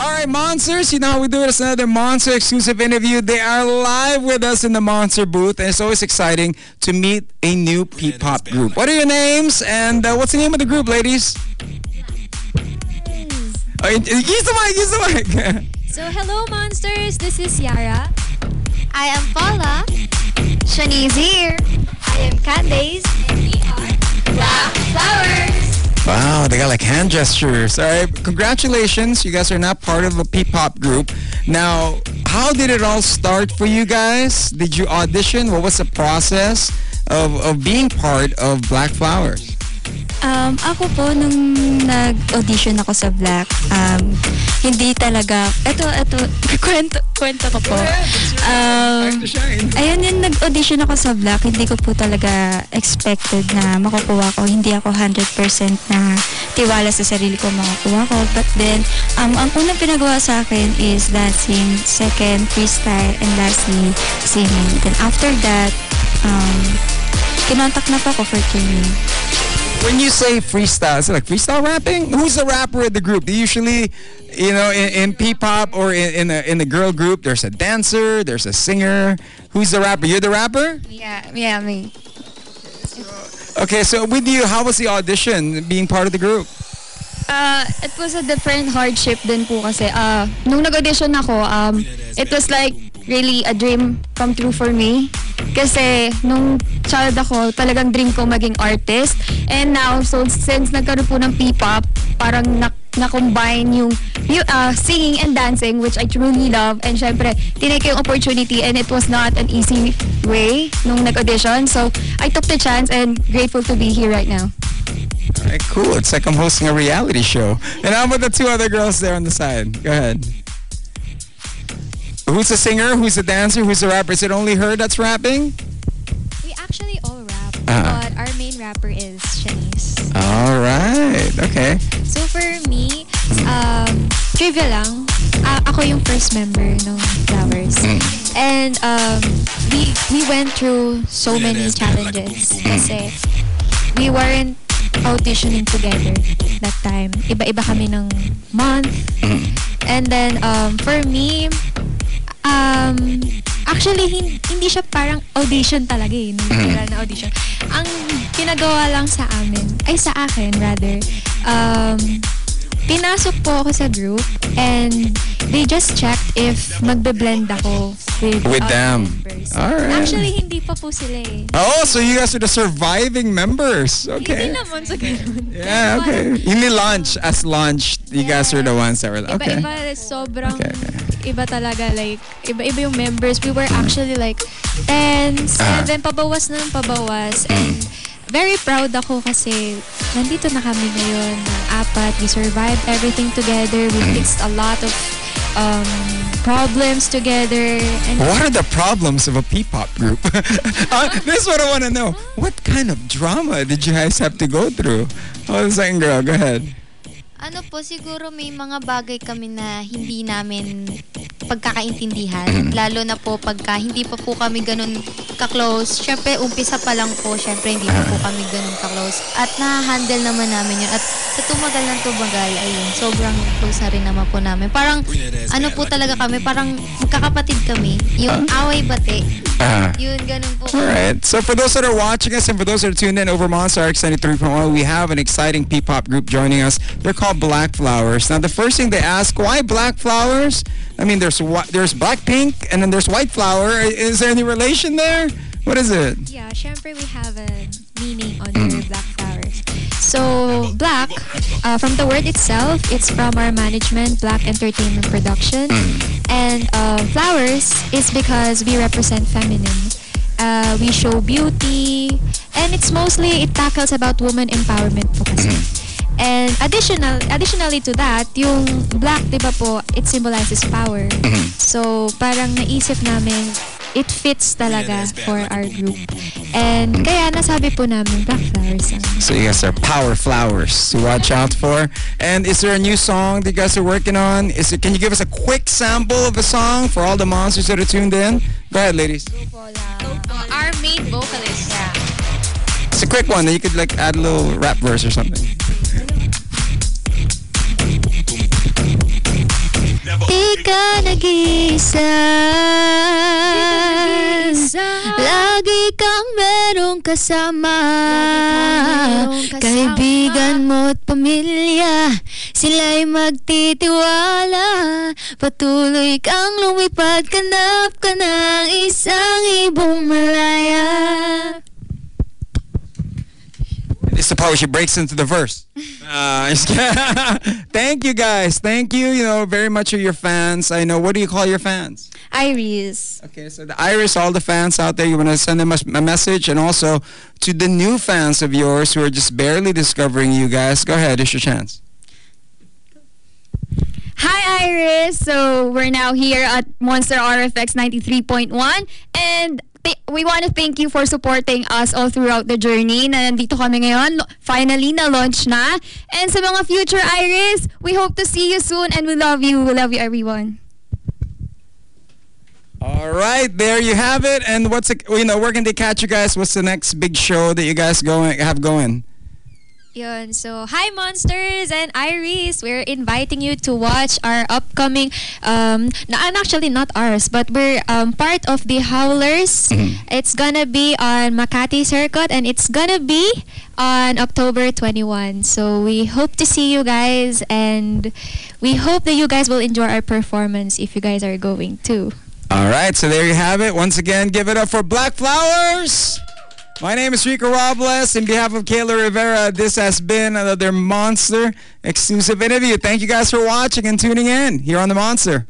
All right, Monsters, you know how we do it. It's another Monster exclusive interview. They are live with us in the Monster booth, and it's always exciting to meet a new P-pop group. What are your names, and uh, what's the name of the group, ladies? Oh, use the mic, use the mic. So, hello, monsters. This is Yara. I am Paula. Shanice here. I am Candace. And we are Flowers. Wow, they got like hand gestures. All right, congratulations. You guys are now part of a P-pop group. Now, how did it all start for you guys? Did you audition? What was the process of, of being part of BLVCK Flowers? Um, ako po, nung nag-audition ako sa Black, um, hindi talaga, eto, eto, kwento, kwento ko po. Um, ayun yung nag-audition ako sa Black, hindi ko po talaga expected na makukuha ko. Hindi ako 100% na tiwala sa sarili ko makukuha ko. But then, um, ang unang pinagawa sa akin is dancing, second, freestyle, and lastly, singing. Then after that, um, kinontak na po ako for training. When you say freestyle, is it like freestyle rapping? Who's the rapper in the group? They Usually, you know, in, in P-pop or in, in, a, in the girl group, there's a dancer, there's a singer. Who's the rapper? You're the rapper? Yeah, yeah, me. Okay, so with you, how was the audition being part of the group? Uh, it was a different hardship din po kasi uh, nung nag-audition ako, um, it was like really a dream come true for me. Kasi nung child ako, talagang dream ko maging artist. And now, so since nagkaroon po ng P-pop, parang na na-combine yung, yung uh, singing and dancing, which I truly love. And syempre, tinake yung opportunity and it was not an easy way nung nag-audition. So, I took the chance and grateful to be here right now. All right, cool. It's like I'm hosting a reality show. And how about the two other girls there on the side? Go ahead. Who's the singer? Who's the dancer? Who's the rapper? Is it only her that's rapping? We actually all rap, Ah. but our main rapper is Shanice. All right. Okay. So for me, um, trivia lang, a- ako yung first member ng Flowers. And um, we we went through so many challenges kasi we weren't auditioning together that time. Iba-iba kami ng month. And then um, for me, um, actually hin- hindi siya parang audition talaga eh, nung literal na audition. Ang pinagawa lang sa amin, ay sa akin rather, um, pinasok po ako sa group and they just checked if magbe-blend ako with, With other them. members. Alright. Actually, hindi pa po sila eh. Oh, so you guys are the surviving members. Okay. Hindi naman sa ganun. Yeah, okay. Hindi launch as launched. You guys are the ones that were like, okay. Iba-iba, sobrang Okay, okay. Iba talaga. Like, iba-iba yung members. We were actually like tense. Ah. And then pabawas na ng pabawas. And very proud ako kasi nandito na kami ngayon ng apat. We survived everything together. We fixed a lot of um, problems together. And What are the problems of a P-pop group? uh, this is what I want to know. What kind of drama did you guys have to go through? Oh, girl, go ahead. Ano po, siguro may mga bagay kami na hindi namin pagkakaintindihan. Lalo na po pagka hindi pa po kami ganun ka-close. Siyempre, umpisa pa lang po, siyempre hindi pa po kami ganun ka-close. At na-handle naman namin yun. At sa tumagal ng tumagal, ayun, sobrang close na rin naman po namin. Parang, ano po talaga kami, parang magkakapatid kami. Yung away bate. Ah. Yun, ganun po. All right. So for those that are watching us and for those that are tuned in over Monster X 93.1, we have an exciting P-pop group joining us. They're called Black Flowers. Now the first thing they ask, why Black Flowers? I mean, there's there's Blackpink and then there's White Flower. Is there any relation there? What is it? Yeah, syempre we have a meaning on your black flowers. So, black, uh, from the word itself, it's from our management, Black Entertainment Production. And uh, flowers is because we represent feminine. Uh, we show beauty, and it's mostly, it tackles about woman empowerment po kasi. And additional, additionally to that, yung black, di ba po, it symbolizes power. So, parang naisip namin, it fits talaga for our group. And kaya nasabi po namin, BLVCK Flowers ang So you guys are power flowers to watch out for. And is there a new song that you guys are working on? Is it? Can you give us a quick sample of a song for all the monsters that are tuned in? Go ahead, ladies. Our main vocalist. Yeah. It's a quick one that you could like add a little rap verse or something. nag-iisa merong kasama kasama. Kaibigan mo't pamilya Sila'y magtitiwala Patuloy kang lumipad Kanap ka ng isang ibong malaya This is the part where she breaks into the verse. Uh. Thank you guys. Thank you. You know, very much of your fans. I know. What do you call your fans? Iris. Okay, so the Iris, all the fans out there, you want to send them a, a message, and also to the new fans of yours who are just barely discovering you guys. Go ahead, it's your chance. Hi, Iris. So we're now here at Monster RX 93.1 and we want to thank you for supporting us all throughout the journey na nandito kami ngayon. Finally, na-launch na. And sa mga future Iris, we hope to see you soon and we love you. We love you, everyone. All right, there you have it. And what's it, you know, where can they catch you guys? What's the next big show that you guys going have going? Yun. So, hi Monsters and Iris. We're inviting you to watch our upcoming, um, na- and actually not ours, but we're um, part of the Howlers. It's gonna be on Makati Circuit and it's gonna be on October 21. So, we hope to see you guys and we hope that you guys will enjoy our performance if you guys are going too. All right, so there you have it. Once again, give it up for BLVCK Flowers. My name is Rico Robles. In behalf of Kayla Rivera, this has been another Monster exclusive interview. Thank you guys for watching and tuning in here on The Monster.